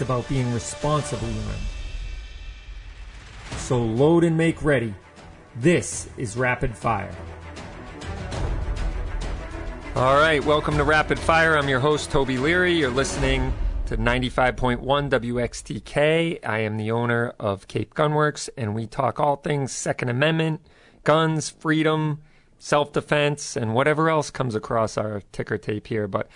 it's about being responsibly armed. So load and make ready. This is Rapid Fire. All right, welcome to Rapid Fire. I'm your host, Toby Leary. You're listening to 95.1 WXTK. I am the owner of Cape Gunworks, and we talk all things Second Amendment, guns, freedom, self defense, and whatever else comes across our ticker tape here. But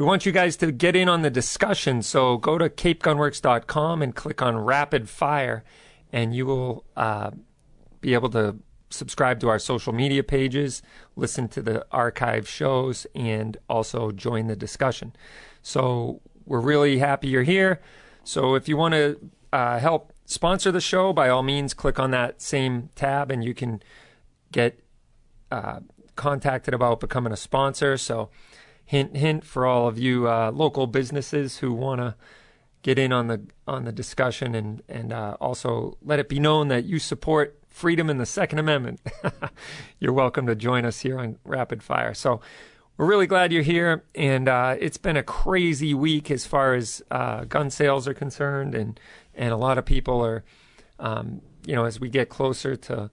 we want you guys to get in on the discussion. So go to capegunworks.com and click on Rapid Fire, and you will uh, be able to subscribe to our social media pages, listen to the archive shows, and also join the discussion. So we're really happy you're here. So if you want to uh, help sponsor the show, by all means, click on that same tab, and you can get uh, contacted about becoming a sponsor. So hint, hint for all of you uh, local businesses who want to get in on the on the discussion, and and uh, also let it be known that you support freedom and the Second Amendment. you're welcome to join us here on Rapid Fire. So we're really glad you're here, and uh, it's been a crazy week as far as uh, gun sales are concerned, and and a lot of people are, um, you know, as we get closer to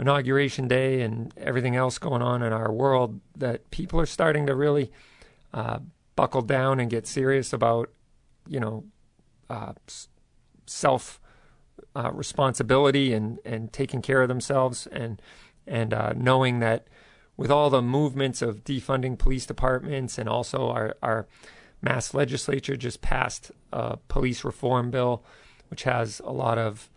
inauguration day and everything else going on in our world, that people are starting to really uh, buckle down and get serious about, you know, uh, self uh, responsibility and and taking care of themselves and and uh, knowing that with all the movements of defunding police departments and also our our mass legislature just passed a police reform bill, which has a lot of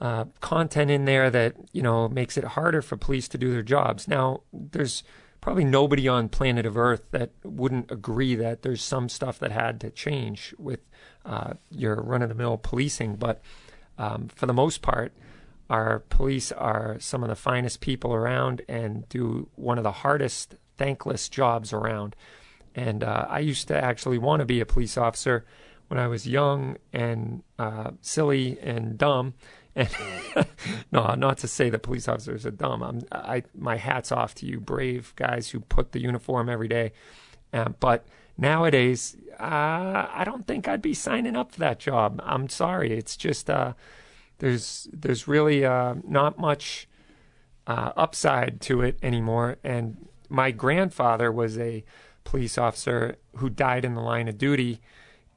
uh, content in there that you know makes it harder for police to do their jobs. Now, there's probably nobody on planet of Earth that wouldn't agree that there's some stuff that had to change with uh, your run-of-the-mill policing, but um, for the most part, our police are some of the finest people around and do one of the hardest, thankless jobs around. And uh, I used to actually want to be a police officer when I was young and uh, silly and dumb. And no, not to say that police officers are dumb. I'm, I my hats off to you, brave guys who put the uniform every day. Uh, but nowadays, uh, I don't think I'd be signing up for that job. I'm sorry. It's just uh, there's there's really uh, not much uh, upside to it anymore. And my grandfather was a police officer who died in the line of duty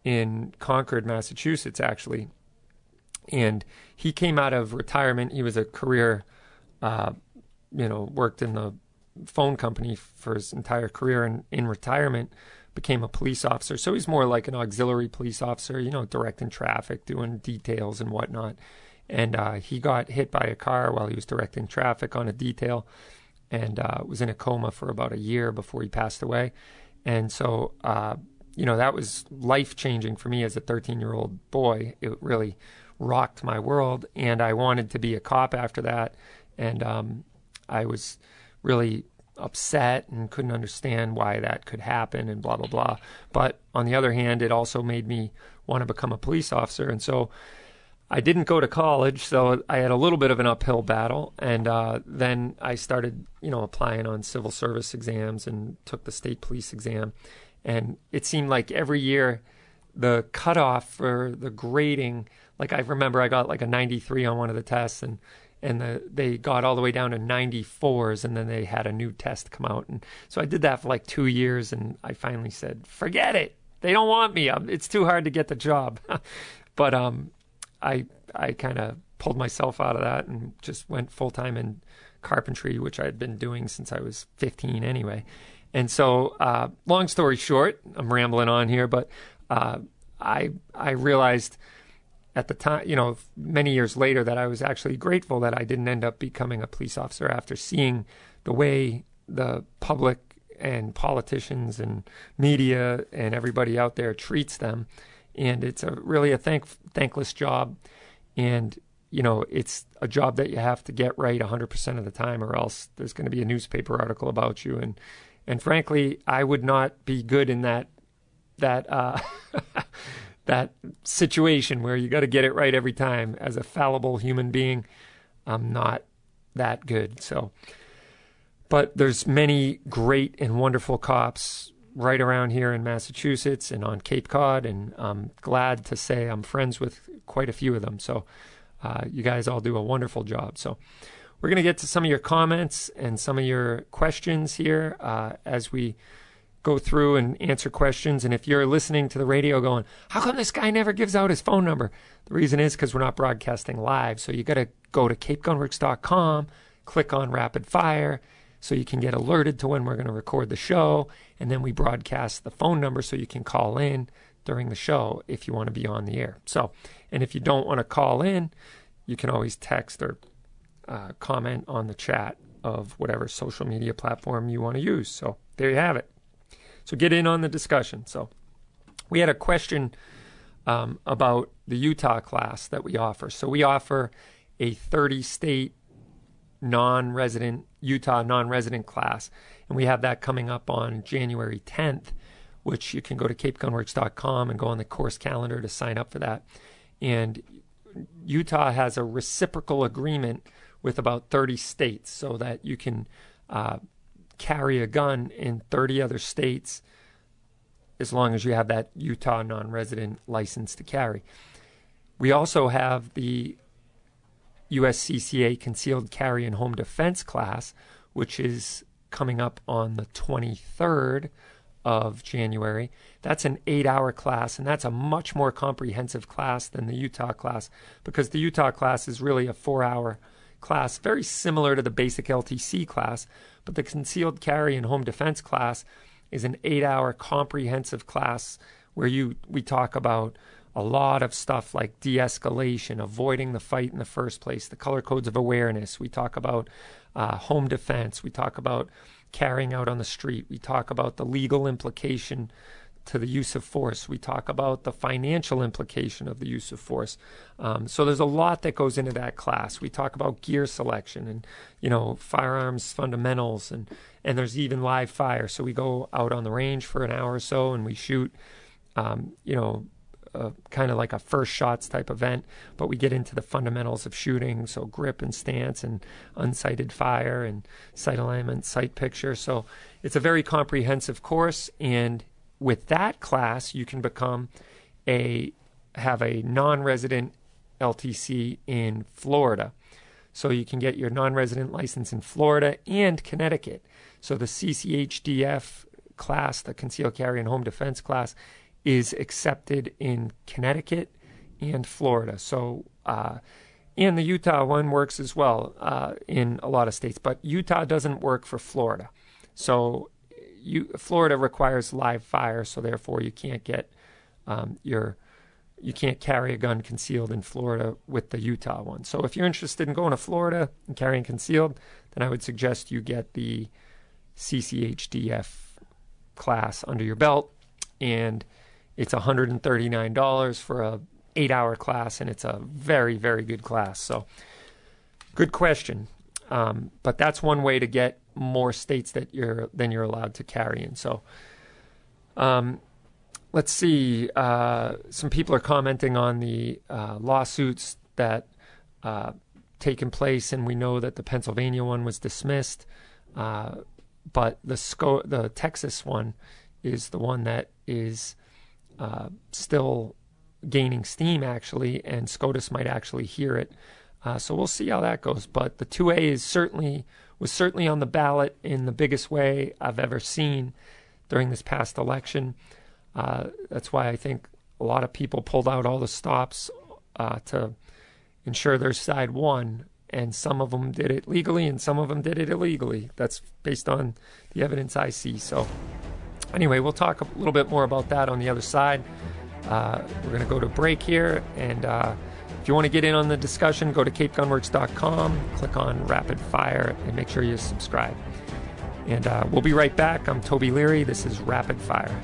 in Concord, Massachusetts, actually. And he came out of retirement. He was a career, uh, you know, worked in the phone company for his entire career and in retirement became a police officer. So he's more like an auxiliary police officer, you know, directing traffic, doing details and whatnot. And uh, he got hit by a car while he was directing traffic on a detail and uh, was in a coma for about a year before he passed away. And so, uh, you know, that was life changing for me as a 13 year old boy. It really rocked my world. And I wanted to be a cop after that. And um, I was really upset and couldn't understand why that could happen and blah blah blah. But on the other hand, it also made me want to become a police officer, and so I didn't go to college, so I had a little bit of an uphill battle. And uh, then I started, you know, applying on civil service exams and took the state police exam. And it seemed like every year the cutoff for the grading, like I remember I got like a 93 on one of the tests, and and the, they got all the way down to 94s and then they had a new test come out. And so i did that for like two years and i finally said forget it. They don't want me. I'm, it's too hard to get the job. But um, i i kind of pulled myself out of that and just went full-time in carpentry which i had been doing since i was 15 anyway. And so uh, long story short i'm rambling on here but uh, i i realized at the time, you know, many years later, that I was actually grateful that I didn't end up becoming a police officer after seeing the way the public and politicians and media and everybody out there treats them. And it's a really a thank, thankless job. And, you know, it's a job that you have to get right 100% of the time, or else there's going to be a newspaper article about you. And, and frankly, I would not be good in that, that, uh, that situation where you got to get it right every time. As a fallible human being, I'm not that good. So, but there's many great and wonderful cops right around here in Massachusetts and on Cape Cod, and I'm glad to say I'm friends with quite a few of them. So, uh, you guys all do a wonderful job. So, we're going to get to some of your comments and some of your questions here uh, as we go through and answer questions. And if you're listening to the radio going, how come this guy never gives out his phone number? The reason is because we're not broadcasting live. So you got to go to capegunworks.com, click on rapid fire so you can get alerted to when we're going to record the show. And then we broadcast the phone number so you can call in during the show if you want to be on the air. So, and if you don't want to call in, you can always text or uh, comment on the chat of whatever social media platform you want to use. So there you have it. So get in on the discussion. So we had a question um, about the Utah class that we offer. So we offer a 30 state non resident, Utah non resident class. And we have that coming up on January 10th, which you can go to capegunworks.com and go on the course calendar to sign up for that. And Utah has a reciprocal agreement with about 30 states so that you can uh, carry a gun in 30 other states as long as you have that Utah non resident license to carry. We also have the USCCA concealed carry and home defense class, which is coming up on the 23rd of January. That's an eight hour class, and that's a much more comprehensive class than the Utah class because the Utah class is really a four hour class, very similar to the basic LTC class, but the concealed carry and home defense class is an eight hour comprehensive class where you we talk about a lot of stuff like de-escalation, avoiding the fight in the first place, the color codes of awareness. We talk about uh, home defense. We talk about carrying out on the street. We talk about the legal implication to the use of force. We talk about the financial implication of the use of force. Um, so there's a lot that goes into that class. We talk about gear selection and you know firearms fundamentals and and there's even live fire. So we go out on the range for an hour or so and we shoot. Um, you know, kind of like a first shots type event, but we get into the fundamentals of shooting, so grip and stance and unsighted fire and sight alignment, sight picture. So it's a very comprehensive course, and with that class, you can become a have a non-resident LTC in Florida. So you can get your non-resident license in Florida and Connecticut. So the CCHDF class, the concealed carry and home defense class, is accepted in Connecticut and Florida. So, uh, and the Utah one works as well uh, in a lot of states, but Utah doesn't work for Florida. So, you, Florida requires live fire, so therefore you can't get um, your you can't carry a gun concealed in Florida with the Utah one. So if you're interested in going to Florida and carrying concealed, then I would suggest you get the CCHDF class under your belt and it's $139 for a 8-hour class and it's a very very good class. So good question. Um, but that's one way to get more states that you're than you're allowed to carry in. So um, let's see. Uh, some people are commenting on the uh, lawsuits that uh, taken place, and we know that the Pennsylvania one was dismissed, uh, but the sco- the Texas one is the one that is uh, still gaining steam actually, and SCOTUS might actually hear it. Uh, so we'll see how that goes. But the 2A is certainly was certainly on the ballot in the biggest way I've ever seen during this past election. Uh, that's why I think a lot of people pulled out all the stops uh, to ensure their side won, and some of them did it legally, and some of them did it illegally. That's based on the evidence I see. So anyway, we'll talk a little bit more about that on the other side. Uh, we're going to go to break here, and uh, if you want to get in on the discussion, go to capegunworks.com, click on rapid fire, and make sure you subscribe. And uh, we'll be right back. I'm Toby Leary. This is Rapid Fire.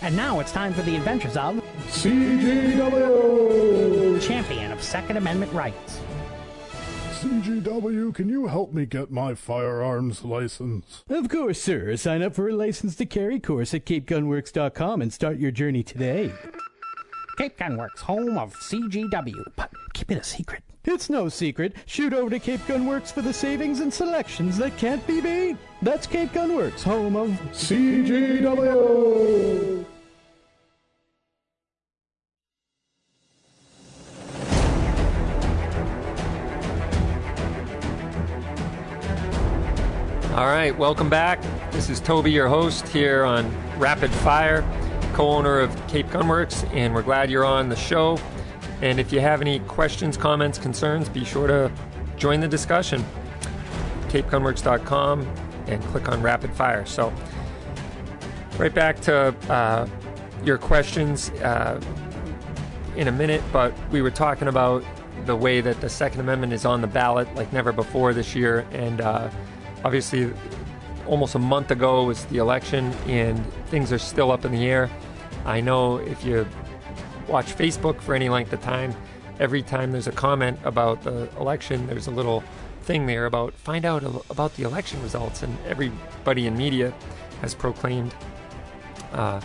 And now it's time for the adventures of CGW! Champion of Second Amendment Rights. CGW, can you help me get my firearms license? Of course, sir. Sign up for a license to carry course at CapeGunworks.com and start your journey today. Cape Gunworks, home of CGW. But keep it a secret. It's no secret. Shoot over to Cape Gunworks for the savings and selections that can't be beat. That's Cape Gunworks, home of CGW! All right, welcome back. This is Toby, your host, here on Rapid Fire, co owner of Cape Gunworks, and we're glad you're on the show. And if you have any questions, comments, concerns, be sure to join the discussion. CapeGunworks.com and click on Rapid Fire. So, right back to uh, your questions uh, in a minute, but we were talking about the way that the Second Amendment is on the ballot like never before this year. And uh, obviously, almost a month ago was the election, and things are still up in the air. I know if you watch Facebook for any length of time, every time there's a comment about the election, there's a little thing there about find out about the election results, and everybody in media has proclaimed, uh,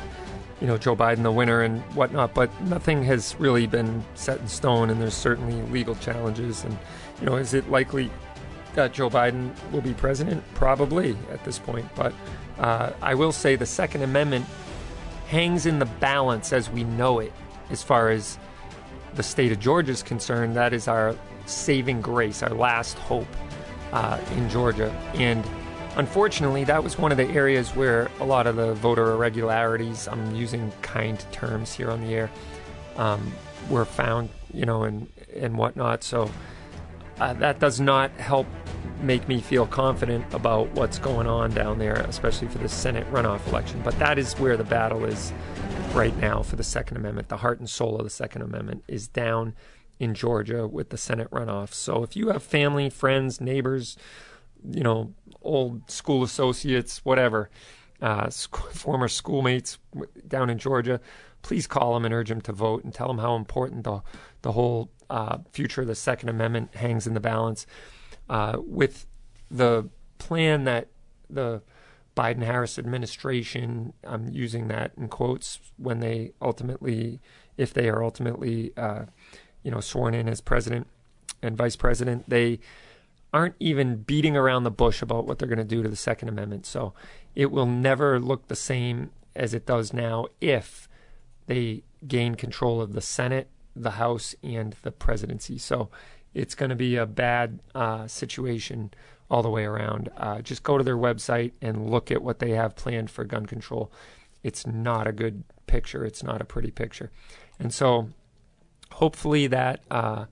you know, Joe Biden the winner and whatnot. But nothing has really been set in stone, and there's certainly legal challenges. And you know, is it likely that Joe Biden will be president? Probably at this point. But uh, I will say the Second Amendment hangs in the balance as we know it as far as the state of Georgia is concerned, that is our saving grace, our last hope uh, in Georgia. And unfortunately, that was one of the areas where a lot of the voter irregularities, I'm using kind terms here on the air, um, were found, you know, and, and whatnot. So uh, that does not help make me feel confident about what's going on down there, especially for the Senate runoff election. But that is where the battle is right now for the Second Amendment. The heart and soul of the Second Amendment is down in Georgia with the Senate runoff. So if you have family, friends, neighbors, you know, old school associates, whatever, uh, former schoolmates down in Georgia, please call them and urge them to vote and tell them how important the the whole uh, future of the Second Amendment hangs in the balance. Uh, with the plan that the Biden Harris administration, I'm using that in quotes, when they ultimately, if they are ultimately, uh, you know, sworn in as president and vice president, they aren't even beating around the bush about what they're going to do to the Second Amendment. So it will never look the same as it does now if they gain control of the Senate, the House, and the presidency. So it's going to be a bad uh, situation all the way around. Uh, just go to their website and look at what they have planned for gun control. It's not a good picture. It's not a pretty picture. And so hopefully that uh,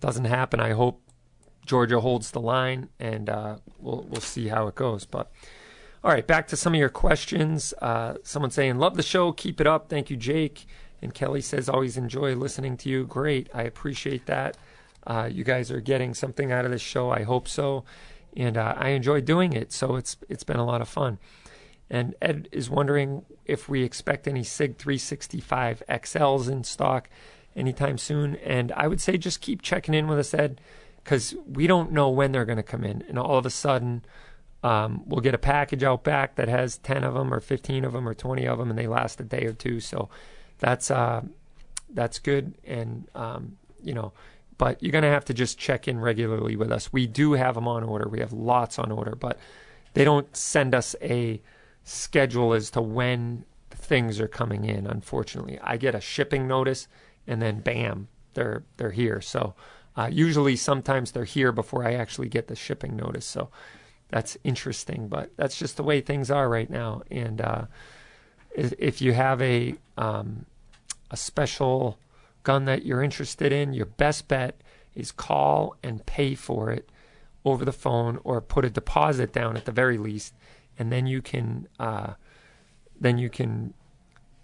doesn't happen. I hope Georgia holds the line and uh, we'll, we'll see how it goes. But all right, back to some of your questions. Uh, someone saying, Love the show. Keep it up. Thank you, Jake. And Kelly says, Always enjoy listening to you. Great. I appreciate that. Uh, you guys are getting something out of this show. I hope so and uh, I enjoy doing it. So it's it's been a lot of fun. And Ed is wondering if we expect any Sig 365 XLs in stock anytime soon. And I would say just keep checking in with us, Ed, because we don't know when they're going to come in. And all of a sudden, um, we'll get a package out back that has 10 of them or 15 of them or 20 of them, and they last a day or two. So that's uh, that's good. And um, you know, but you're going to have to just check in regularly with us. We do have them on order. We have lots on order, but they don't send us a schedule as to when things are coming in, unfortunately. I get a shipping notice and then bam, they're they're here. So uh, usually, sometimes they're here before I actually get the shipping notice. So that's interesting, but that's just the way things are right now. And uh, if you have a um, a special gun that you're interested in, your best bet is call and pay for it over the phone or put a deposit down at the very least, and then you can uh, then you can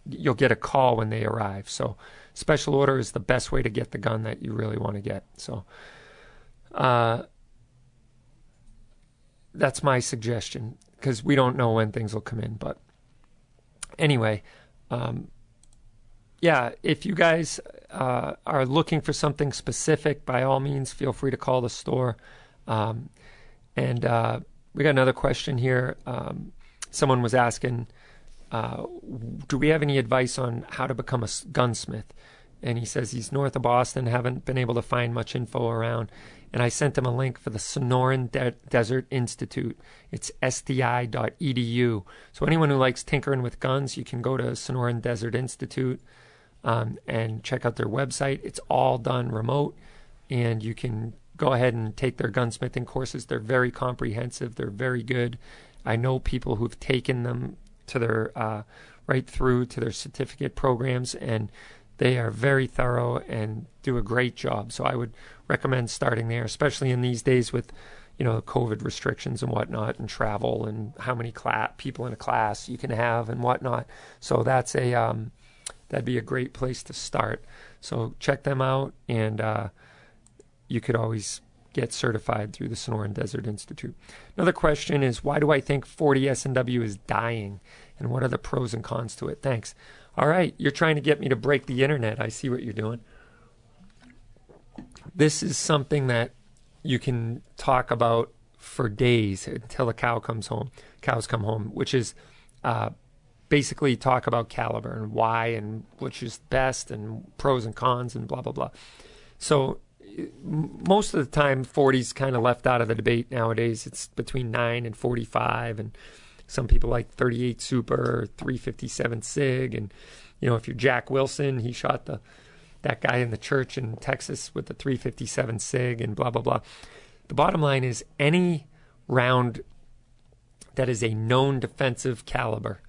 you'll get a call when they arrive. So special order is the best way to get the gun that you really want to get. So uh, that's my suggestion because we don't know when things will come in. But anyway, um, yeah, if you guys uh, are looking for something specific, by all means, feel free to call the store. Um, and uh, we got another question here. Um, someone was asking, uh, do we have any advice on how to become a gunsmith? And he says he's north of Boston, haven't been able to find much info around. And I sent him a link for the Sonoran De- Desert Institute. It's sdi.edu. So anyone who likes tinkering with guns, you can go to Sonoran Desert Institute um, and check out their website. It's all done remote, and you can go ahead and take their gunsmithing courses. They're very comprehensive. They're very good. I know people who've taken them to their uh, right through to their certificate programs, and they are very thorough and do a great job. So I would recommend starting there, especially in these days with you know COVID restrictions and whatnot, and travel and how many cla- people in a class you can have and whatnot. So that's a um, that'd be a great place to start. So check them out, and uh, you could always get certified through the Sonoran Desert Institute. Another question is why do I think 40 S&W is dying, and what are the pros and cons to it? Thanks. All right, you're trying to get me to break the internet. I see what you're doing. This is something that you can talk about for days until the cow comes home. Cows come home, which is uh, basically talk about caliber and why and which is best and pros and cons and blah blah blah. So most of the time 40's kind of left out of the debate nowadays it's between 9 and 45 and some people like 38 Super, 357 Sig, and you know if you're Jack Wilson, he shot the that guy in the church in Texas with the 357 Sig, and blah blah blah. The bottom line is any round that is a known defensive caliber,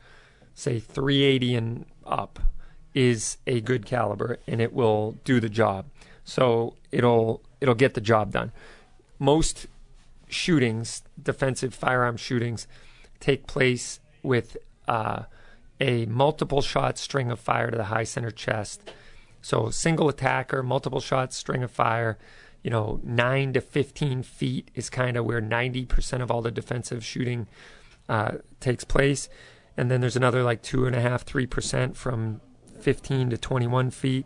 say 380 and up, is a good caliber, and it will do the job. So it'll it'll get the job done. Most shootings, defensive firearm shootings, take place with uh, a multiple shot string of fire to the high center chest. So single attacker, multiple shot string of fire. You know, nine to fifteen feet is kind of where ninety percent of all the defensive shooting uh, takes place, and then there's another like two and a half, three percent from fifteen to twenty-one feet,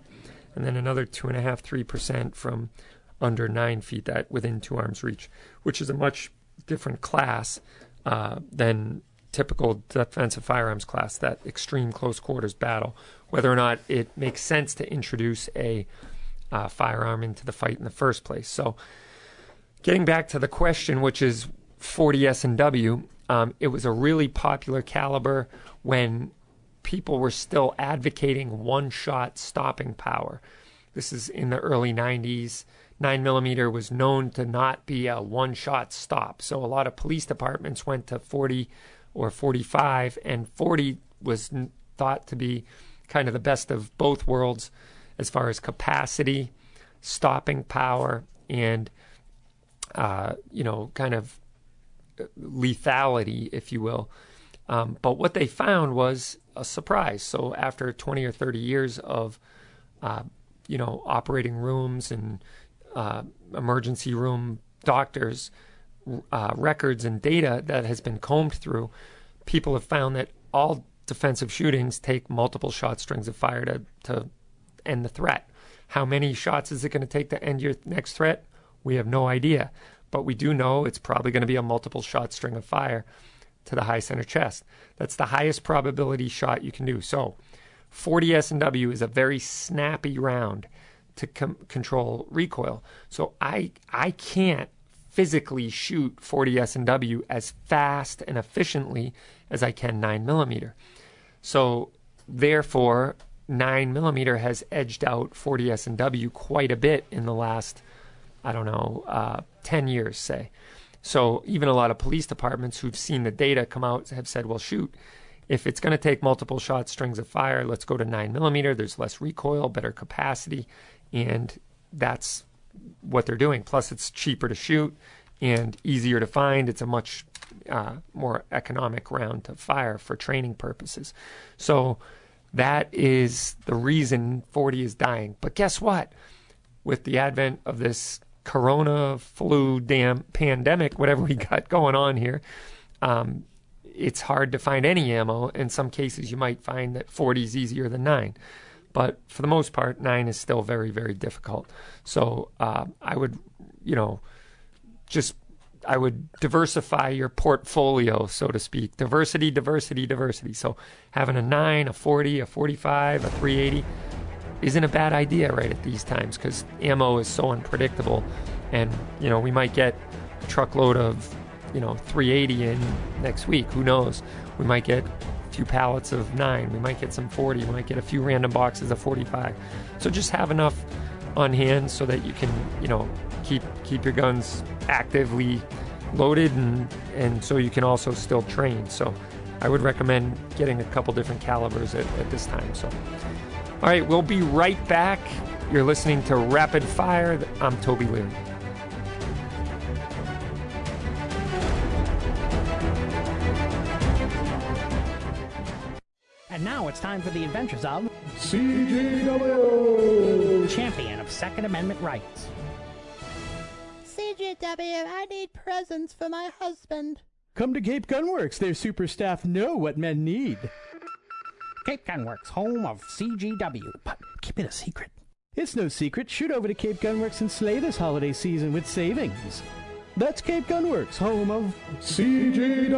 and then another two and a half, three percent from under nine feet, that within two arms reach, which is a much different class uh, than typical defensive firearms class, that extreme close quarters battle, whether or not it makes sense to introduce a uh, firearm into the fight in the first place. So, getting back to the question, which is 40 S and W, um, it was a really popular caliber when people were still advocating one-shot stopping power. This is in the early 90s. 9 millimeter was known to not be a one shot stop. So a lot of police departments went to 40 or 45, and 40 was thought to be kind of the best of both worlds as far as capacity, stopping power, and uh, you know, kind of lethality, if you will. Um, but what they found was a surprise. So after 20 or 30 years of, uh, you know, operating rooms and uh, emergency room doctors' uh, records and data that has been combed through, people have found that all defensive shootings take multiple shot strings of fire to, to end the threat. How many shots is it going to take to end your next threat? We have no idea. But we do know it's probably going to be a multiple shot string of fire to the high center chest. That's the highest probability shot you can do. So 40 S&W is a very snappy round to com- control recoil. So I I can't physically shoot 40 S&W as fast and efficiently as I can 9 millimeter. So therefore, nine millimeter has edged out 40 S and W quite a bit in the last, I don't know, uh, 10 years, say. So even a lot of police departments who've seen the data come out have said, well, shoot, if it's going to take multiple shots, strings of fire, let's go to nine millimeter. There's less recoil, better capacity, and that's what they're doing. Plus, it's cheaper to shoot and easier to find. It's a much uh, more economic round to fire for training purposes. So that is the reason 40 is dying. But guess what? With the advent of this corona flu damn pandemic, whatever we got going on here, um, it's hard to find any ammo. In some cases, you might find that 40 is easier than 9. But for the most part, 9 is still very, very difficult. So uh, I would, you know, just I would diversify your portfolio, so to speak. Diversity, diversity, diversity. So having a 9, a 40, a 45, a 380 isn't a bad idea right at these times because ammo is so unpredictable. And, you know, we might get a truckload of, you know, 380 in next week. Who knows? We might get a few pallets of 9. We might get some 40. We might get a few random boxes of 45. So just have enough on hand so that you can, you know, keep keep your guns actively loaded and and so you can also still train. So I would recommend getting a couple different calibers at, at this time. So all right, we'll be right back. You're listening to Rapid Fire. I'm Toby Leary. And now it's time for the adventures of CGW! Champion of Second Amendment Rights. CGW, I need presents for my husband. Come to Cape Gunworks. Their super staff know what men need. Cape Gunworks, home of CGW. But keep it a secret. It's no secret. Shoot over to Cape Gunworks and slay this holiday season with savings. That's Cape Gunworks, home of CGW!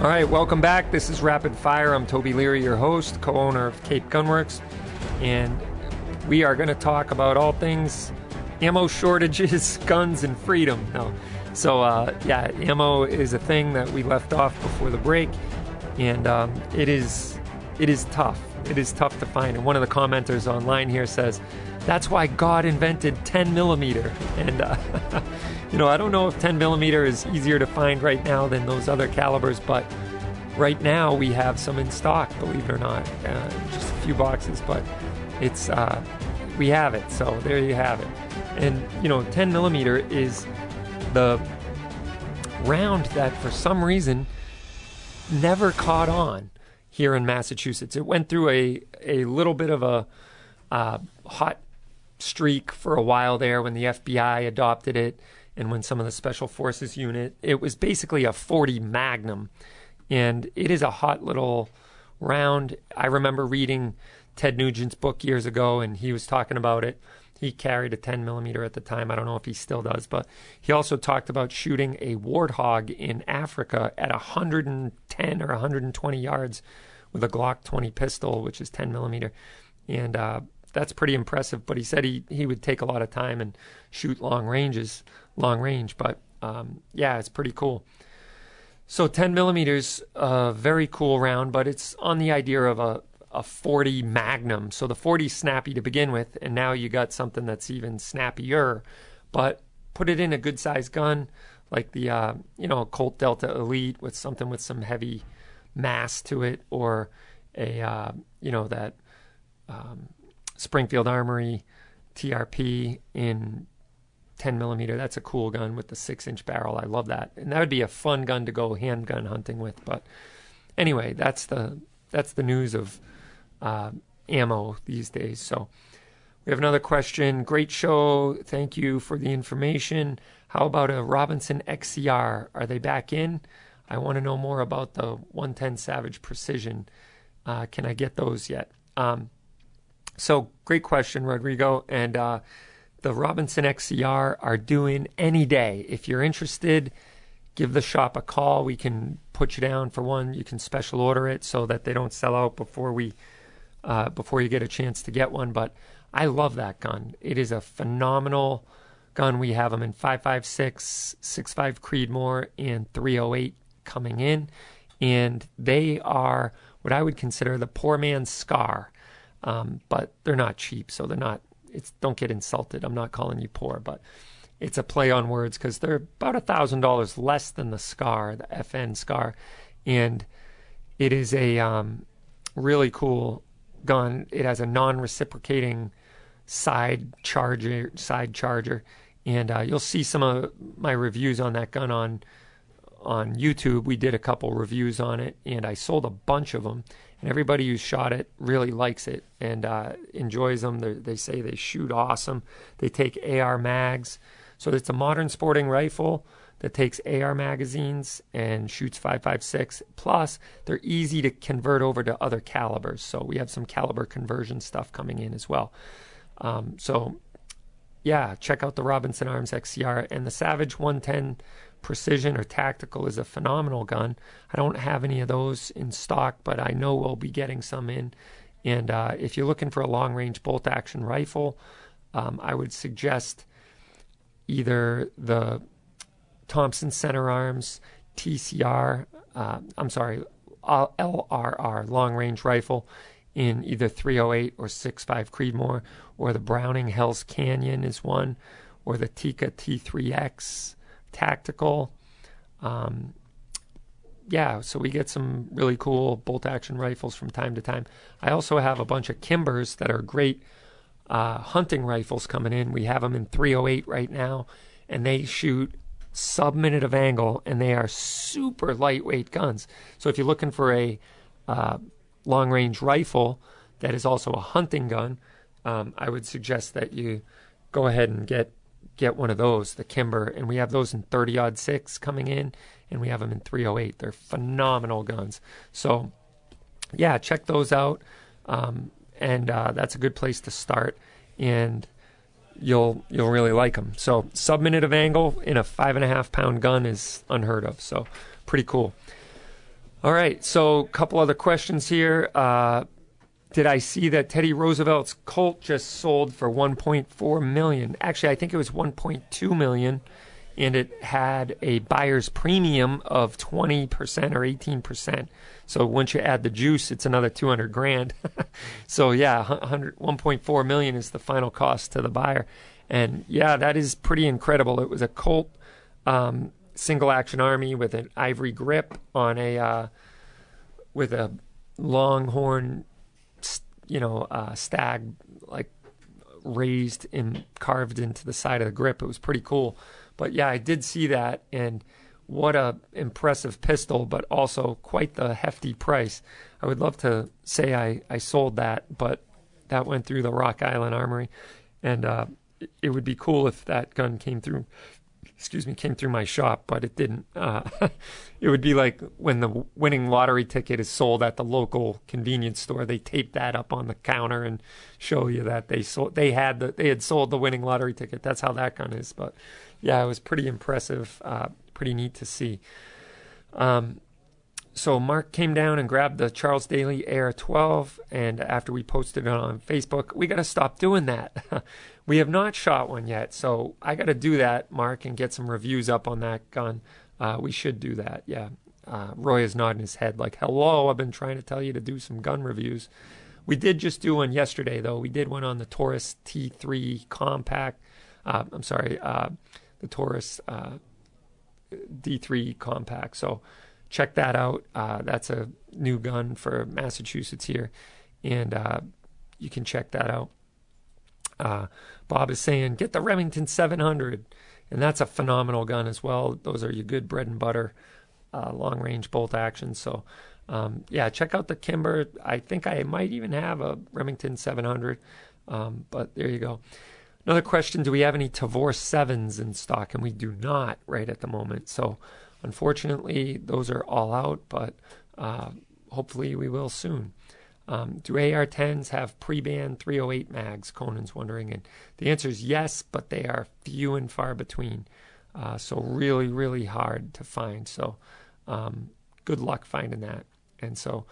All right, welcome back. This is Rapid Fire. I'm Toby Leary, your host, co owner of Cape Gunworks, and we are going to talk about all things ammo shortages, guns, and freedom. No. So, uh, yeah, ammo is a thing that we left off before the break, and um, it is it is tough. It is tough to find. And one of the commenters online here says, "That's why God invented 10 millimeter." And uh, you know, I don't know if 10 millimeter is easier to find right now than those other calibers, but right now we have some in stock. Believe it or not, uh, just a few boxes, but it's uh, we have it. So there you have it. And you know, 10 millimeter is the round that for some reason never caught on here in Massachusetts. It went through a a little bit of a uh, hot streak for a while there when the FBI adopted it and when some of the special forces unit it was basically a 40 magnum. And it is a hot little round. I remember reading ted nugent's book years ago and he was talking about it. He carried a 10 millimeter at the time. I don't know if he still does but he also talked about shooting a warthog in africa at 110 or 120 yards with a glock 20 pistol which is 10 millimeter. And uh, that's pretty impressive. But he said he, he would take a lot of time and shoot long ranges, long range. But um, yeah, it's pretty cool. So 10 millimeters, uh, very cool round, but it's on the idea of a, a 40 Magnum. So the 40 snappy to begin with, and now you got something that's even snappier. But put it in a good sized gun, like the uh, you know Colt Delta Elite with something with some heavy mass to it, or a uh, you know that um, Springfield Armory TRP in 10 millimeter. That's a cool gun with the six inch barrel. I love that, and that would be a fun gun to go handgun hunting with. But anyway, that's the that's the news of uh, ammo these days. So We have another question. Great show. Thank you for the information. How about a Robinson XCR? Are they back in? I want to know more about the 110 Savage Precision. Uh, can I get those yet? Um, so, great question, Rodrigo. And uh, the Robinson XCR are doing any day. If you're interested, give the shop a call. We can put you down for one. You can special order it so that they don't sell out before we uh, before you get a chance to get one. But I love that gun. It is a phenomenal gun. We have them in 5.56, 6.5 Creedmoor, and 308 coming in, and they are what I would consider the poor man's scar. Um, but they're not cheap, so they're not. It's don't get insulted. I'm not calling you poor, but it's a play on words because they're about a thousand dollars less than the Scar, the FN Scar, and it is a um, really cool gun. It has a non-reciprocating side charger, side charger, and uh, you'll see some of my reviews on that gun on on YouTube. We did a couple reviews on it, and I sold a bunch of them. And everybody who shot it really likes it and uh, enjoys them. They're, they say they shoot awesome. They take AR mags. So it's a modern sporting rifle that takes AR magazines and shoots 5.56. Plus, they're easy to convert over to other calibers. So we have some caliber conversion stuff coming in as well. Um, so, yeah, check out the Robinson Arms XCR and the Savage 110 Precision or Tactical is a phenomenal gun. I don't have any of those in stock, but I know we'll be getting some in. And uh, if you're looking for a long range bolt action rifle, um, I would suggest either the Thompson Center Arms TCR, uh, I'm sorry, LRR long range rifle in either 308 or 6.5 Creedmoor, or the Browning Hell's Canyon is one, or the Tikka T3X tactical. Um, yeah, so we get some really cool bolt action rifles from time to time. I also have a bunch of Kimbers that are great uh, hunting rifles coming in. We have them in 308 right now, and they shoot sub minute of angle, and they are super lightweight guns. So if you're looking for a uh, long range rifle that is also a hunting gun, um, I would suggest that you go ahead and get get one of those, the Kimber, and we have those in 30 aught six coming in, and we have them in 308. They're phenomenal guns. So, yeah, check those out, um, and uh, that's a good place to start, and you'll you'll really like them. So, sub minute of angle in a five and a half pound gun is unheard of. So, pretty cool. All right, so a couple other questions here. Uh, did I see that Teddy Roosevelt's Colt just sold for 1.4 million? Actually, I think it was 1.2 million, and it had a buyer's premium of 20% or 18%. So once you add the juice, it's another 200 grand. so yeah, 100, 1.4 million is the final cost to the buyer, and yeah, that is pretty incredible. It was a Colt um, single action army with an ivory grip on a uh, with a longhorn you know, uh, stag like raised and carved into the side of the grip. It was pretty cool. But yeah, I did see that, and what a impressive pistol, but also quite the hefty price. I would love to say I, I sold that, but that went through the Rock Island Armory, and uh, it would be cool if that gun came through excuse me, came through my shop, but it didn't. Uh, it would be like when the winning lottery ticket is sold at the local convenience store. They tape that up on the counter and show you that they sold. They had the they had sold the winning lottery ticket. That's how that gun is. But yeah, it was pretty impressive. Uh, pretty neat to see. Um, so Mark came down and grabbed the Charles Daly AR 12, and after we posted it on Facebook, we got to stop doing that. We have not shot one yet, so I got to do that, Mark, and get some reviews up on that gun. Uh, we should do that, yeah. Uh, Roy is nodding his head like, hello, I've been trying to tell you to do some gun reviews. We did just do one yesterday, though. We did one on the Taurus T3 Compact. Uh, I'm sorry, uh, the Taurus uh, D3 Compact. So check that out. Uh, that's a new gun for Massachusetts here, and you can check that out. Uh, Bob is saying, get the Remington 700. And that's a phenomenal gun as well. Those are your good bread and butter uh, long range bolt actions. So, um, yeah, check out the Kimber. I think I might even have a Remington 700. Um, but there you go. Another question Do we have any Tavor 7s in stock? And we do not right at the moment. So unfortunately, those are all out, but uh, hopefully we will soon. Um, do AR 10s have pre band 308 mags? Conan's wondering. And the answer is yes, but they are few and far between. Uh, so really, really hard to find. So um, good luck finding that. And so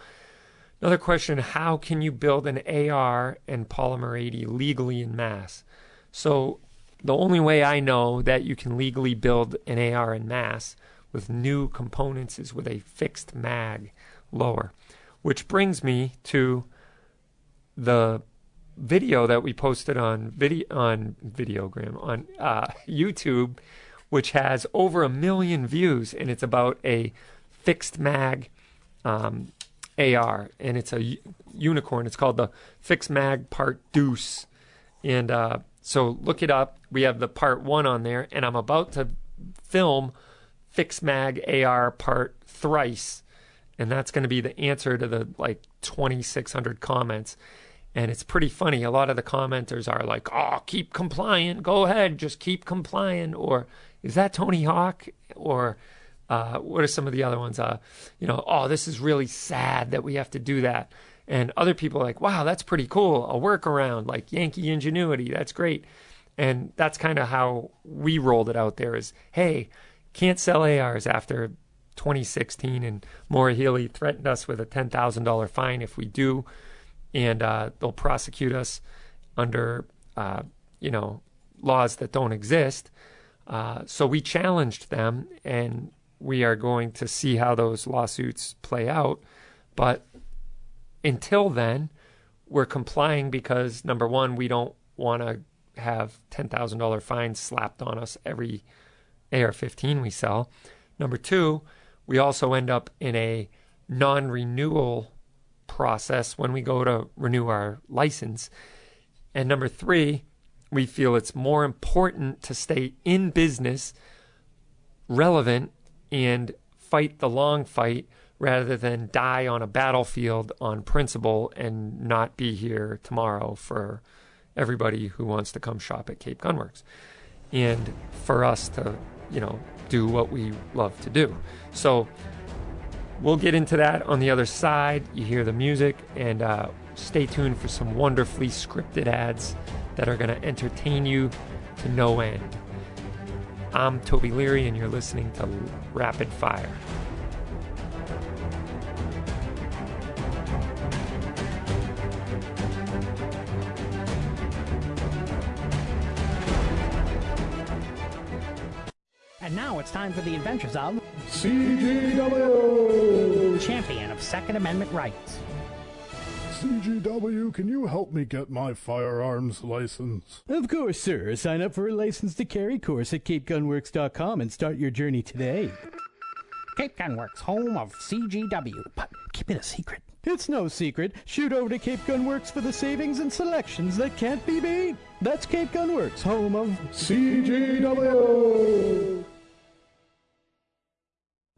another question: How can you build an AR and Polymer 80 legally in mass? So the only way I know that you can legally build an AR in mass with new components is with a fixed mag lower, which brings me to the video that we posted on video on videogram on uh, YouTube, which has over a million views, and it's about a fixed mag um, AR, and it's a unicorn. It's called the Fixed Mag Part Deuce, and uh, so look it up. We have the Part One on there, and I'm about to film Fixed Mag AR Part Thrice, and that's going to be the answer to the like 2,600 comments. And it's pretty funny. A lot of the commenters are like, "Oh, keep compliant. Go ahead, just keep compliant." Or is that Tony Hawk? Or uh, what are some of the other ones? Uh, you know, oh, this is really sad that we have to do that. And other people are like, wow, that's pretty cool. A workaround like Yankee Ingenuity. That's great. And that's kind of how we rolled it out there is, hey, can't sell ARs after 2016. And Maura Healey threatened us with a $10,000 fine if we do. And uh, they'll prosecute us under, uh, you know, laws that don't exist. Uh, so we challenged them and we are going to see how those lawsuits play out. But until then, we're complying because number one, we don't want to have $10,000 fines slapped on us every AR 15 we sell. Number two, we also end up in a non renewal process when we go to renew our license. And number three, we feel it's more important to stay in business, relevant, and fight the long fight rather than die on a battlefield on principle and not be here tomorrow for everybody who wants to come shop at Cape Gunworks. And for us to, you know, do what we love to do. So we'll get into that on the other side. You hear the music and uh, stay tuned for some wonderfully scripted ads that are going to entertain you to no end. I'm Toby Leary, and you're listening to Rapid Fire. Now it's time for the adventures of CGW! Champion of Second Amendment Rights. CGW, can you help me get my firearms license? Of course, sir. Sign up for a license to carry course at CapeGunworks.com and start your journey today. Cape Gunworks, home of CGW. But keep it a secret. It's no secret. Shoot over to Cape Gunworks for the savings and selections that can't be beat. That's Cape Gunworks, home of CGW!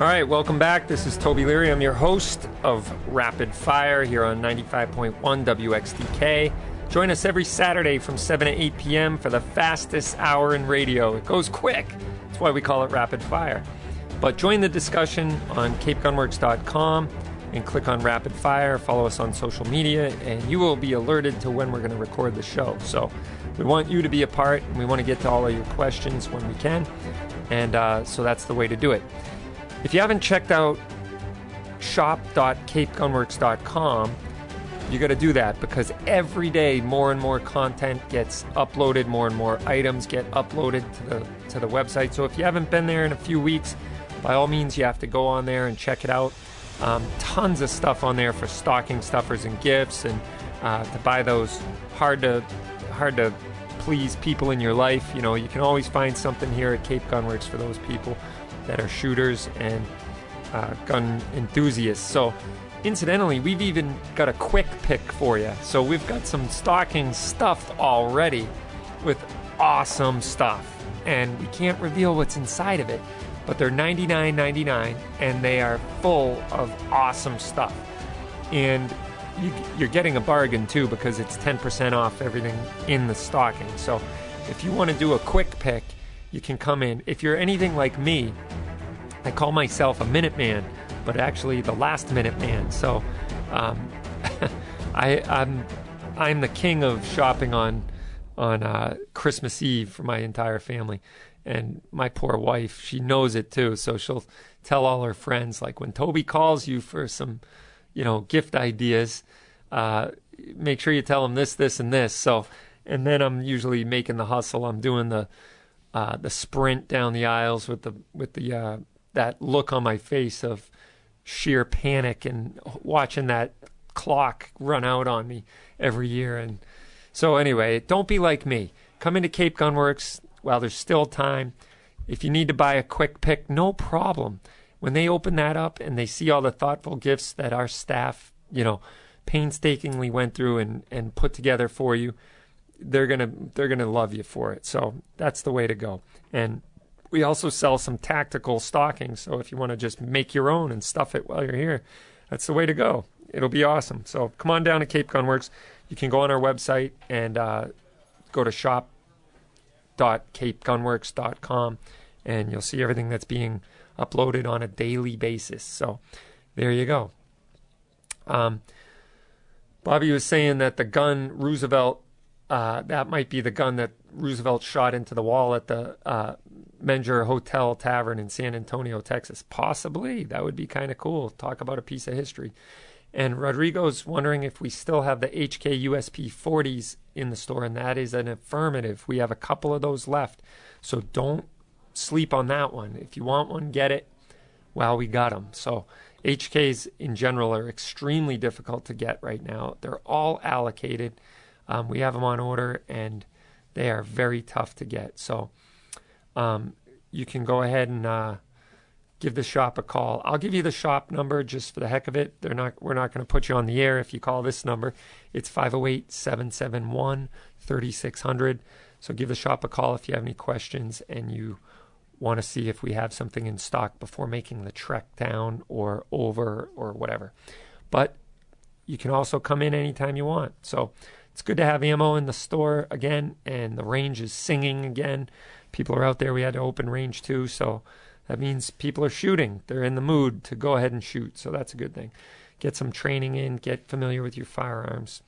All right, welcome back. This is Toby Leary. I'm your host of Rapid Fire here on 95.1 WXDK. Join us every Saturday from 7 to 8 p.m. for the fastest hour in radio. It goes quick. That's why we call it Rapid Fire. But join the discussion on capegunworks.com and click on Rapid Fire. Follow us on social media, and you will be alerted to when we're going to record the show. So we want you to be a part, and we want to get to all of your questions when we can. And uh, so that's the way to do it. If you haven't checked out shop.capegunworks.com, you got to do that because every day more and more content gets uploaded, more and more items get uploaded to the to the website. So if you haven't been there in a few weeks, by all means you have to go on there and check it out. Um, tons of stuff on there for stocking stuffers and gifts, and uh, to buy those hard to hard to please people in your life. You know, you can always find something here at Cape Gunworks for those people that are shooters and uh, gun enthusiasts. So, incidentally, we've even got a quick pick for you. So we've got some stockings stuffed already with awesome stuff, and we can't reveal what's inside of it but they're $99.99 and they are full of awesome stuff. And you, you're getting a bargain too because it's 10% off everything in the stocking. So if you want to do a quick pick, you can come in. If you're anything like me, I call myself a minute man, but actually the last minute man. So um, I, I'm I'm the king of shopping on on uh, Christmas Eve for my entire family and my poor wife she knows it too so she'll tell all her friends like when toby calls you for some you know gift ideas uh, make sure you tell him this this and this so and then i'm usually making the hustle i'm doing the uh, the sprint down the aisles with the with the uh, that look on my face of sheer panic and watching that clock run out on me every year and so anyway don't be like me come into cape gunworks while there's still time. If you need to buy a quick pick, no problem. When they open that up and they see all the thoughtful gifts that our staff, you know, painstakingly went through and, and put together for you, they're gonna they're gonna love you for it. So that's the way to go. And we also sell some tactical stockings. So if you want to just make your own and stuff it while you're here, that's the way to go. It'll be awesome. So come on down to Cape Gunworks. You can go on our website and uh, go to shop www.capegunworks.com and you'll see everything that's being uploaded on a daily basis. So there you go. Um, Bobby was saying that the gun Roosevelt, uh, that might be the gun that Roosevelt shot into the wall at the uh, Menger Hotel Tavern in San Antonio, Texas. Possibly. That would be kind of cool. Talk about a piece of history. And Rodrigo's wondering if we still have the HK USP 40s in the store, and that is an affirmative. We have a couple of those left. So don't sleep on that one. If you want one, get it while we got them. So HKs in general are extremely difficult to get right now. They're all allocated. Um, we have them on order, and they are very tough to get. So um, you can go ahead and. Uh, give the shop a call. I'll give you the shop number just for the heck of it. They're not we're not going to put you on the air if you call this number. It's 508-771-3600. So give the shop a call if you have any questions and you want to see if we have something in stock before making the trek down or over or whatever. But you can also come in anytime you want. So it's good to have ammo in the store again and the range is singing again. People are out there. We had to open range too, so that means people are shooting. They're in the mood to go ahead and shoot. So that's a good thing. Get some training in, get familiar with your firearms,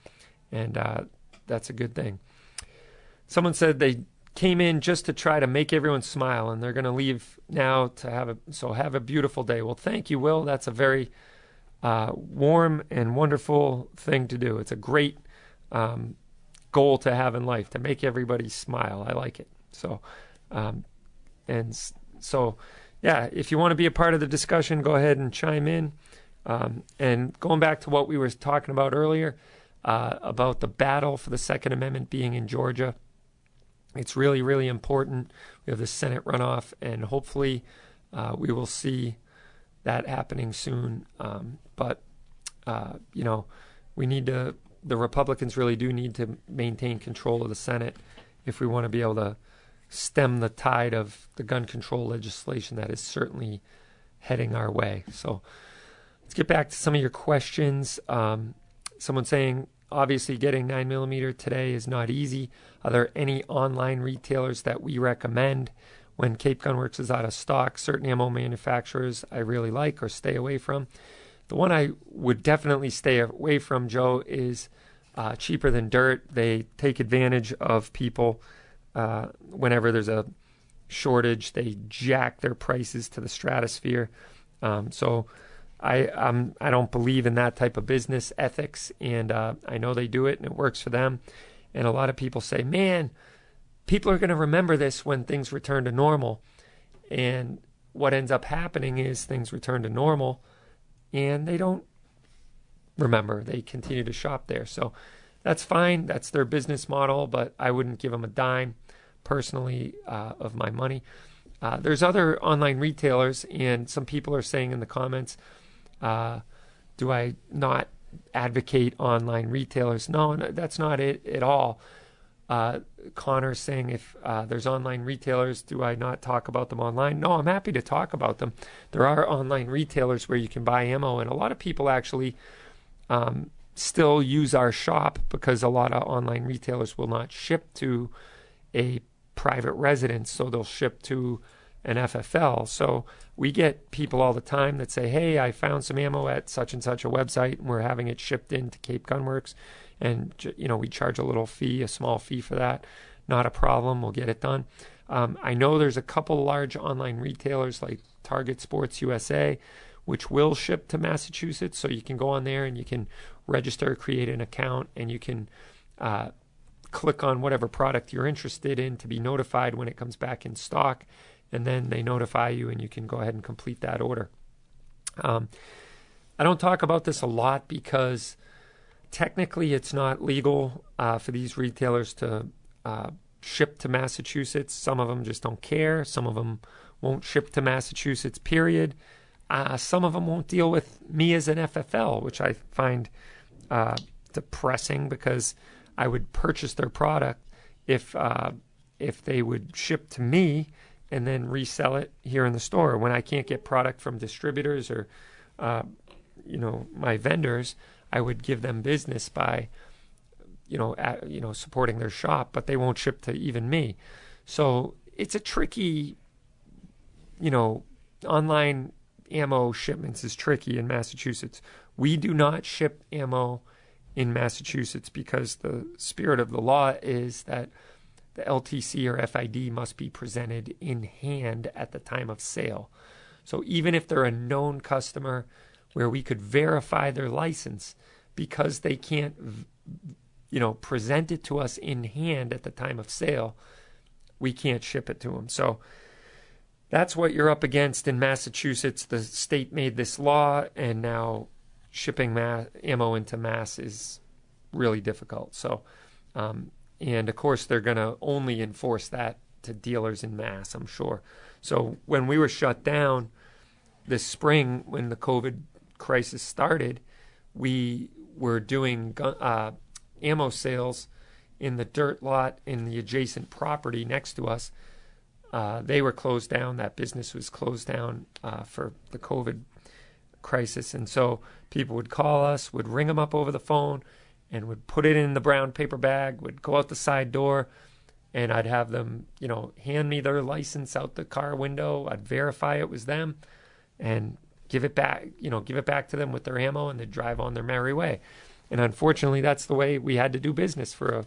and uh, that's a good thing. Someone said they came in just to try to make everyone smile, and they're going to leave now to have a so have a beautiful day. Well, thank you, Will. That's a very uh, warm and wonderful thing to do. It's a great um, goal to have in life to make everybody smile. I like it. So, um, and so yeah, if you want to be a part of the discussion, go ahead and chime in. Um, and going back to what we were talking about earlier uh, about the battle for the Second Amendment being in Georgia, it's really, really important. We have the Senate runoff, and hopefully uh, we will see that happening soon. Um, but, uh, you know, we need to, the Republicans really do need to maintain control of the Senate if we want to be able to stem the tide of the gun control legislation that is certainly heading our way. So let's get back to some of your questions. Um, someone saying, obviously, getting 9 millimeter today is not easy. Are there any online retailers that we recommend when Cape Gunworks is out of stock? Certain ammo manufacturers I really like or stay away from. The one I would definitely stay away from, Joe, is uh, cheaper than dirt. They take advantage of people uh, whenever there's a shortage, they jack their prices to the stratosphere. Um, so I I'm, I don't believe in that type of business ethics, and uh, I know they do it and it works for them. And a lot of people say, "Man, people are going to remember this when things return to normal." And what ends up happening is things return to normal, and they don't remember. They continue to shop there. So that's fine. That's their business model, but I wouldn't give them a dime personally uh, of my money. Uh, there's other online retailers, and some people are saying in the comments, uh, do I not advocate online retailers? No, no that's not it at all. Uh, Connor's saying if uh, there's online retailers, do I not talk about them online? No, I'm happy to talk about them. There are online retailers where you can buy ammo, and a lot of people actually um, still use our shop because a lot of online retailers will not ship to a private residence, so they'll ship to an FFL. So we get people all the time that say, "Hey, I found some ammo at such and such a website, and we're having it shipped into Cape Gunworks, and you know we charge a little fee, a small fee for that. Not a problem. We'll get it done." Um, I know there's a couple large online retailers like Target Sports USA, which will ship to Massachusetts, so you can go on there and you can register, create an account, and you can. Uh, click on whatever product you're interested in to be notified when it comes back in stock and then they notify you and you can go ahead and complete that order. Um, I don't talk about this a lot because technically it's not legal uh, for these retailers to uh, ship to Massachusetts. Some of them just don't care. Some of them won't ship to Massachusetts, period. Uh, some of them won't deal with me as an FFL, which I find uh, depressing because I would purchase their product if uh, if they would ship to me and then resell it here in the store. When I can't get product from distributors or, uh, you know, my vendors, I would give them business by, you know, at, you know, supporting their shop, but they won't ship to even me. So it's a tricky, you know, online ammo shipments is tricky in Massachusetts. We do not ship ammo in Massachusetts because the spirit of the law is that the LTC or FID must be presented in hand at the time of sale. So even if they're a known customer where we could verify their license because they can't you know present it to us in hand at the time of sale, we can't ship it to them. So that's what you're up against in Massachusetts. The state made this law and now shipping ma- ammo into mass is really difficult. So um, and of course, they're going to only enforce that to dealers in mass, I'm sure. So when we were shut down this spring, when the COVID crisis started, we were doing uh, ammo sales in the dirt lot in the adjacent property next to us. Uh, they were closed down. That business was closed down uh, for the COVID crisis. And so people would call us, would ring them up over the phone, and would put it in the brown paper bag, would go out the side door, and I'd have them, you know, hand me their license out the car window. I'd verify it was them and give it back, you know, give it back to them with their ammo and they'd drive on their merry way. And unfortunately, that's the way we had to do business for a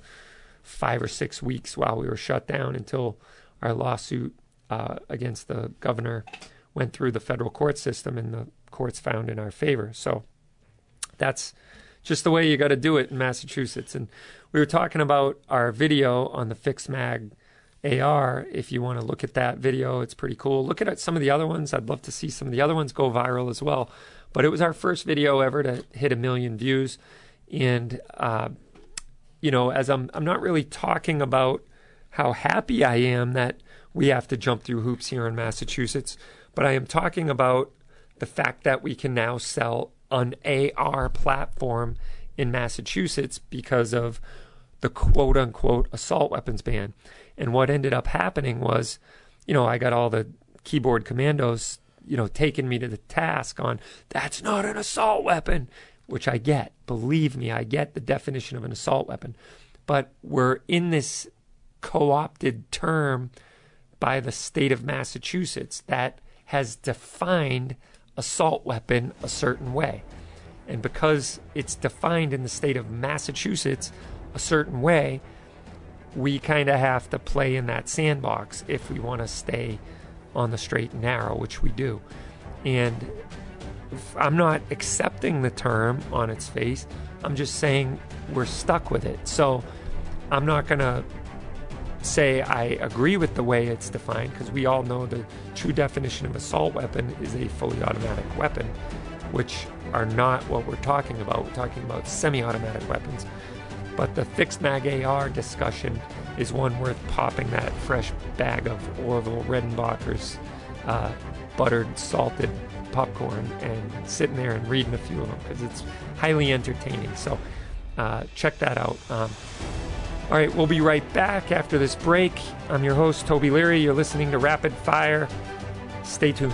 five or six weeks while we were shut down until our lawsuit uh, against the governor went through the federal court system and the courts found in our favor. So that's just the way you got to do it in Massachusetts. And we were talking about our video on the Fix Mag AR. If you want to look at that video, it's pretty cool. Look at some of the other ones. I'd love to see some of the other ones go viral as well. But it was our first video ever to hit a million views. And, uh, you know, as I'm, I'm not really talking about how happy I am that we have to jump through hoops here in Massachusetts, but I am talking about the fact that we can now sell an AR platform in Massachusetts because of the quote unquote assault weapons ban. And what ended up happening was, you know, I got all the keyboard commandos, you know, taking me to the task on that's not an assault weapon, which I get. Believe me, I get the definition of an assault weapon. But we're in this co opted term by the state of Massachusetts that has defined assault weapon a certain way. And because it's defined in the state of Massachusetts a certain way, we kind of have to play in that sandbox if we want to stay on the straight and narrow, which we do. And I'm not accepting the term on its face. I'm just saying we're stuck with it. So I'm not going to say I agree with the way it's defined because we all know the true definition of assault weapon is a fully automatic weapon, which are not what we're talking about. We're talking about semi automatic weapons. But the fixed mag AR discussion is one worth popping that fresh bag of Orville Redenbacher's uh, buttered, salted popcorn and sitting there and reading a few of them because it's highly entertaining. So uh, check that out. Um, all right, we'll be right back after this break. I'm your host, Toby Leary. You're listening to Rapid Fire. Stay tuned.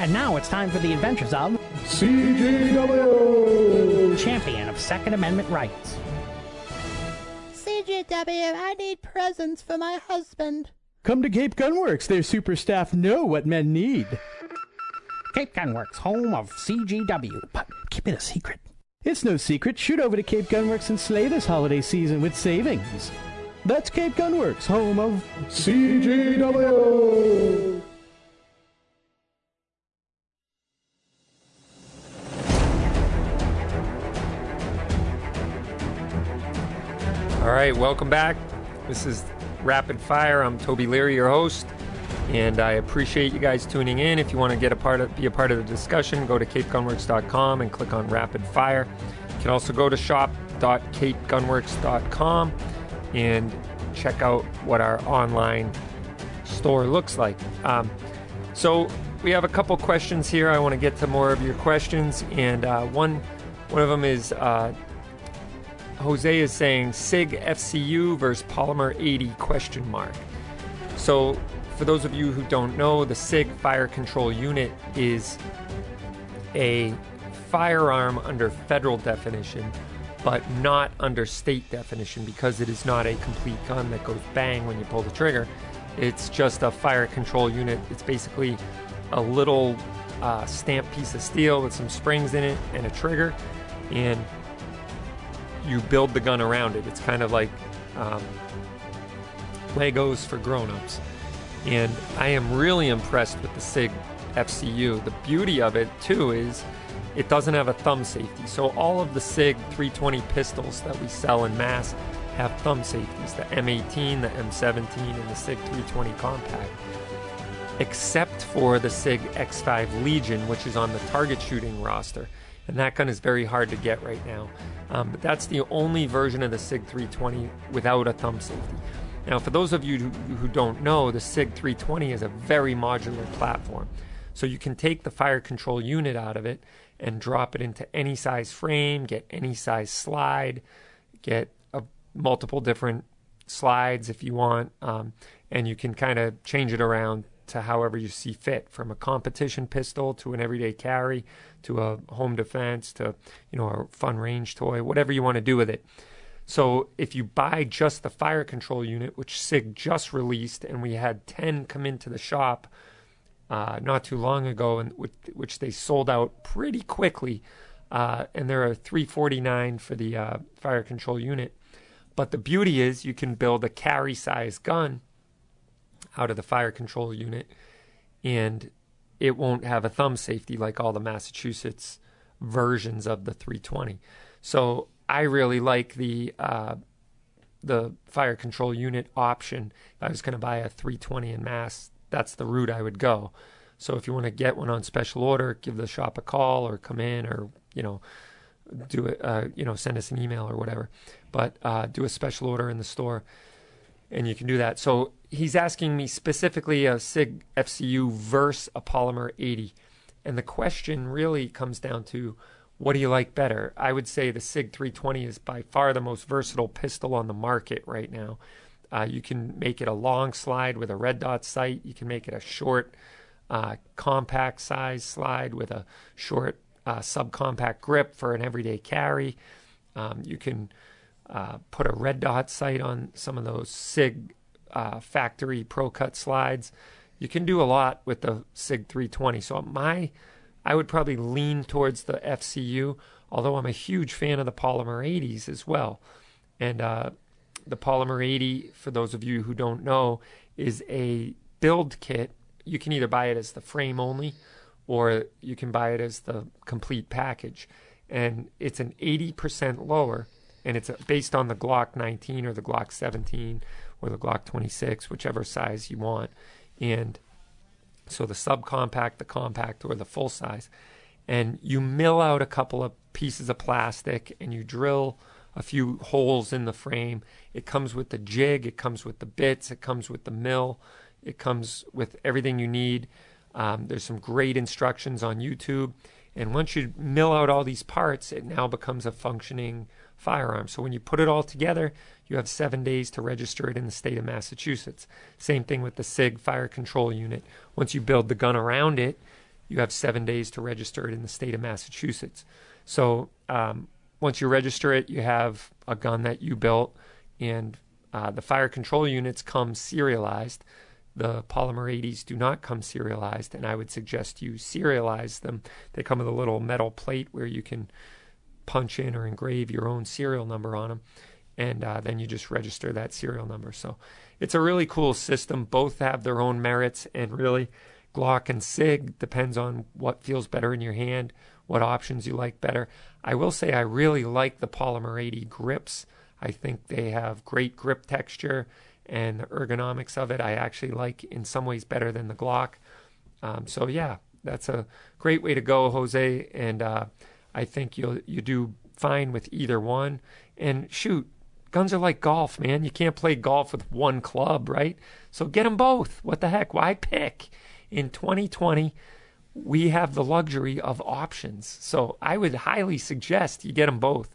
And now it's time for the adventures of CGW! Champion of Second Amendment Rights. CGW, I need presents for my husband. Come to Cape Gunworks. Their super staff know what men need. Cape Gunworks, home of CGW. But keep it a secret. It's no secret. Shoot over to Cape Gunworks and slay this holiday season with savings. That's Cape Gunworks, home of CGW! All right, welcome back. This is Rapid Fire. I'm Toby Leary, your host, and I appreciate you guys tuning in. If you want to get a part of, be a part of the discussion, go to capegunworks.com and click on Rapid Fire. You can also go to shop.capegunworks.com and check out what our online store looks like. Um, so we have a couple questions here. I want to get to more of your questions, and uh, one one of them is. Uh, Jose is saying SIG FCU versus Polymer 80 question mark. So, for those of you who don't know, the SIG fire control unit is a firearm under federal definition, but not under state definition because it is not a complete gun that goes bang when you pull the trigger. It's just a fire control unit. It's basically a little uh, stamped piece of steel with some springs in it and a trigger, and you build the gun around it. It's kind of like um, Legos for grown-ups. And I am really impressed with the SIG FCU. The beauty of it too is it doesn't have a thumb safety. So all of the SIG 320 pistols that we sell in mass have thumb safeties, the M18, the M17, and the SIG 320 compact. Except for the SIG X5 Legion, which is on the target shooting roster and that gun is very hard to get right now. Um, but that's the only version of the SIG 320 without a thumb safety. Now, for those of you who, who don't know, the SIG 320 is a very modular platform. So you can take the fire control unit out of it and drop it into any size frame, get any size slide, get a, multiple different slides if you want, um, and you can kind of change it around to however you see fit, from a competition pistol to an everyday carry to a home defense to you know a fun range toy, whatever you want to do with it. So if you buy just the fire control unit, which SIG just released, and we had ten come into the shop uh, not too long ago, and which, which, they sold out pretty quickly, uh, and there are 349 for the uh, fire control unit. But the beauty is you can build a carry size gun out of the fire control unit, and it won't have a thumb safety like all the Massachusetts versions of the 320. So I really like the uh, the fire control unit option. If I was going to buy a 320 in mass, that's the route I would go. So if you want to get one on special order, give the shop a call or come in or you know do it uh, you know send us an email or whatever. But uh, do a special order in the store, and you can do that. So he's asking me specifically a SIG FCU versus a Polymer 80. And the question really comes down to what do you like better? I would say the SIG 320 is by far the most versatile pistol on the market right now. Uh, you can make it a long slide with a red dot sight. You can make it a short, uh, compact size slide with a short uh, subcompact grip for an everyday carry. Um, you can uh, put a red dot sight on some of those SIG uh, factory Pro Cut slides. You can do a lot with the SIG 320. So my, I would probably lean towards the FCU, although I'm a huge fan of the Polymer 80s as well. And uh, the Polymer 80, for those of you who don't know, is a build kit. You can either buy it as the frame only, or you can buy it as the complete package. And it's an 80% lower, and it's based on the Glock 19 or the Glock 17 or the Glock 26, whichever size you want. And so the subcompact, the compact, or the full size. And you mill out a couple of pieces of plastic and you drill a few holes in the frame. It comes with the jig, it comes with the bits, it comes with the mill, it comes with everything you need. Um, there's some great instructions on YouTube. And once you mill out all these parts, it now becomes a functioning firearm. So when you put it all together, you have seven days to register it in the state of Massachusetts. Same thing with the SIG fire control unit. Once you build the gun around it, you have seven days to register it in the state of Massachusetts. So um, once you register it, you have a gun that you built, and uh, the fire control units come serialized. The polymer 80s do not come serialized, and I would suggest you serialize them. They come with a little metal plate where you can punch in or engrave your own serial number on them, and uh, then you just register that serial number. So it's a really cool system. Both have their own merits, and really, Glock and SIG depends on what feels better in your hand, what options you like better. I will say I really like the Polymer 80 grips. I think they have great grip texture and the ergonomics of it. I actually like in some ways better than the Glock. Um, so yeah, that's a great way to go, Jose. And uh, I think you'll you do fine with either one. And shoot, guns are like golf, man. You can't play golf with one club, right? So get them both. What the heck? Why pick? In 2020, we have the luxury of options. So I would highly suggest you get them both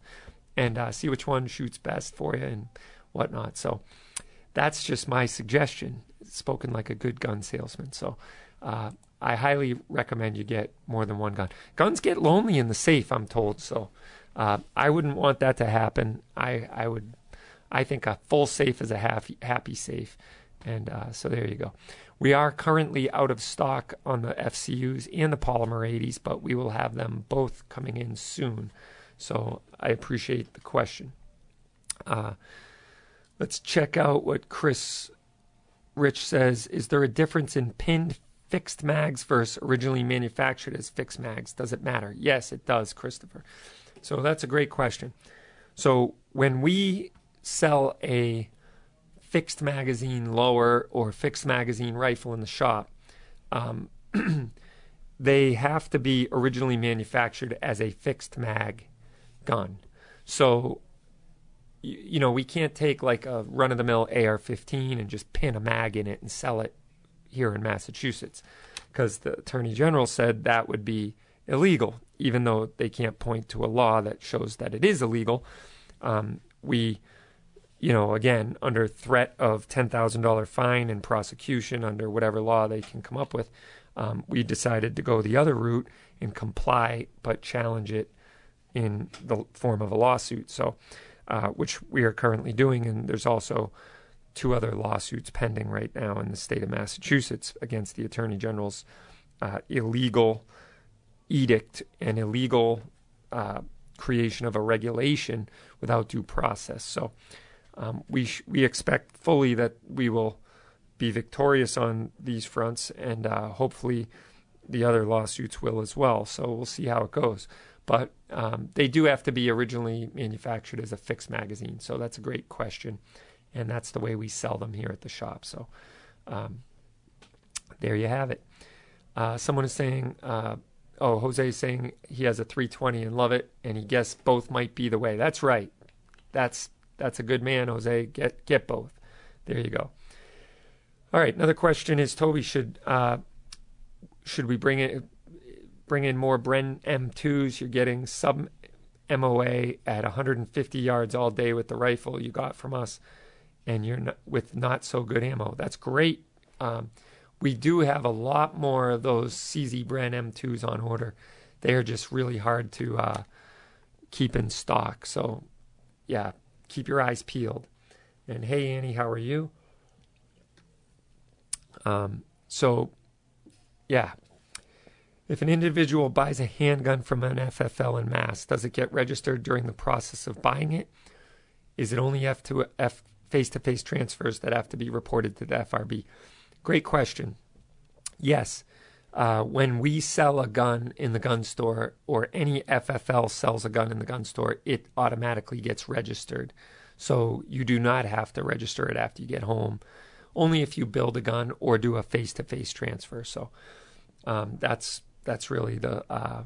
and uh, see which one shoots best for you and whatnot. So that's just my suggestion, spoken like a good gun salesman. So uh, I highly recommend you get more than one gun. Guns get lonely in the safe, I'm told. So uh, I wouldn't want that to happen. I, I would, I think a full safe is a happy, happy safe. And uh, so there you go. We are currently out of stock on the FCUs and the Polymer 80s, but we will have them both coming in soon. So I appreciate the question. Uh, let's check out what Chris Rich says. Is there a difference in pinned fixed mags versus originally manufactured as fixed mags? Does it matter? Yes, it does, Christopher. So that's a great question. So when we sell a fixed magazine lower or fixed magazine rifle in the shop, um, they have to be originally manufactured as a fixed mag gun. So, you, you know, we can't take like a run of the mill AR 15 and just pin a mag in it and sell it here in Massachusetts because the Attorney General said that would be illegal, even though they can't point to a law that shows that it is illegal. Um, we, you know, again, under threat of $10,000 fine and prosecution under whatever law they can come up with, um, we decided to go the other route and comply but challenge it in the form of a lawsuit. So, uh, which we are currently doing, and there's also two other lawsuits pending right now in the state of Massachusetts against the Attorney General's uh, illegal edict and illegal uh, creation of a regulation without due process. So, um, we sh- we expect fully that we will be victorious on these fronts, and uh, hopefully the other lawsuits will as well. So we'll see how it goes. But um, they do have to be originally manufactured as a fixed magazine. So that's a great question, and that's the way we sell them here at the shop. So um, there you have it. Uh, someone is saying, uh, oh, Jose is saying he has a 320 and love it, and he guessed both might be the way. That's right. That's that's a good man, Jose. Get get both. There you go. All right. Another question is Toby should uh, should we bring it bring in more Bren M2s? You're getting sub MOA at 150 yards all day with the rifle you got from us, and you're not, with not so good ammo. That's great. Um, we do have a lot more of those CZ Bren M2s on order. They are just really hard to uh, keep in stock. So, yeah, keep your eyes peeled. And hey, Annie, how are you? Um, so, yeah. If an individual buys a handgun from an FFL in mass, does it get registered during the process of buying it? Is it only F to F face-to-face transfers that have to be reported to the FRB? Great question. Yes. Uh, when we sell a gun in the gun store or any FFL sells a gun in the gun store, it automatically gets registered. So you do not have to register it after you get home, only if you build a gun or do a face-to-face transfer. So um, that's that's really the uh,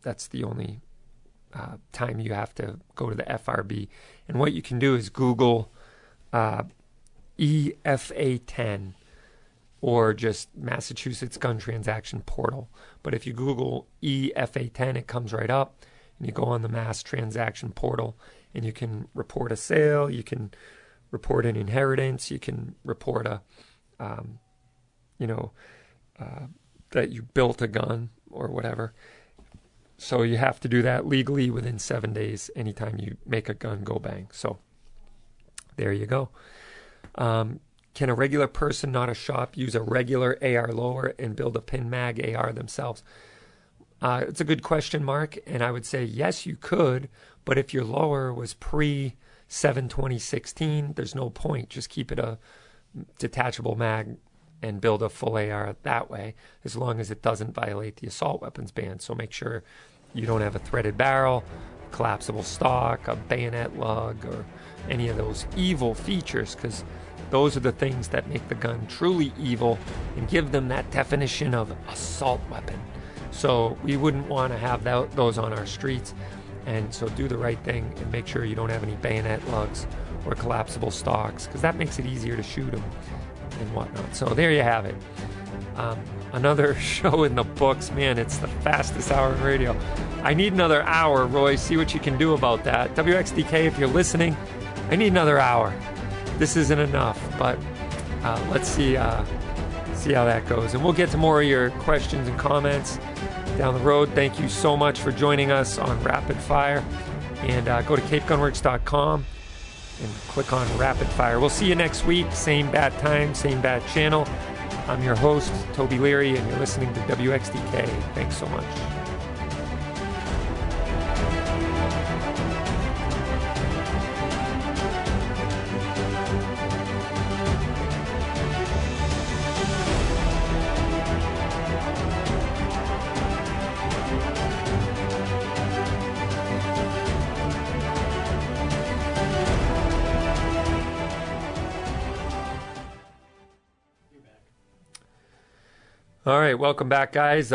that's the only uh, time you have to go to the FRB. And what you can do is Google uh, EFA 10 or just Massachusetts Gun Transaction Portal. But if you Google EFA 10, it comes right up, and you go on the Mass Transaction Portal, and you can report a sale, you can report an inheritance, you can report a, um, you know, uh, that you built a gun or whatever. So you have to do that legally within seven days anytime you make a gun go bang. So there you go. Um, can a regular person, not a shop, use a regular AR lower and build a pin mag AR themselves? Uh, it's a good question, Mark. And I would say yes, you could. But if your lower was pre 7 2016, there's no point. Just keep it a detachable mag and build a full AR that way, as long as it doesn't violate the assault weapons ban. So make sure you don't have a threaded barrel, collapsible stock, a bayonet lug, or any of those evil features, because those are the things that make the gun truly evil and give them that definition of assault weapon. So we wouldn't want to have that, those on our streets. And so do the right thing and make sure you don't have any bayonet lugs or collapsible stocks, because that makes it easier to shoot them and whatnot. So there you have it. Um, another show in the books. Man, it's the fastest hour in radio. I need another hour, Roy. See what you can do about that. WXDK, if you're listening, I need another hour. This isn't enough, but uh, let's see uh, see how that goes. And we'll get to more of your questions and comments down the road. Thank you so much for joining us on Rapid Fire. And uh, go to capegunworks.com and click on Rapid Fire. We'll see you next week. Same bad time, same bad channel. I'm your host, Toby Leary, and you're listening to WXDK. Thanks so much. All right, welcome back, guys.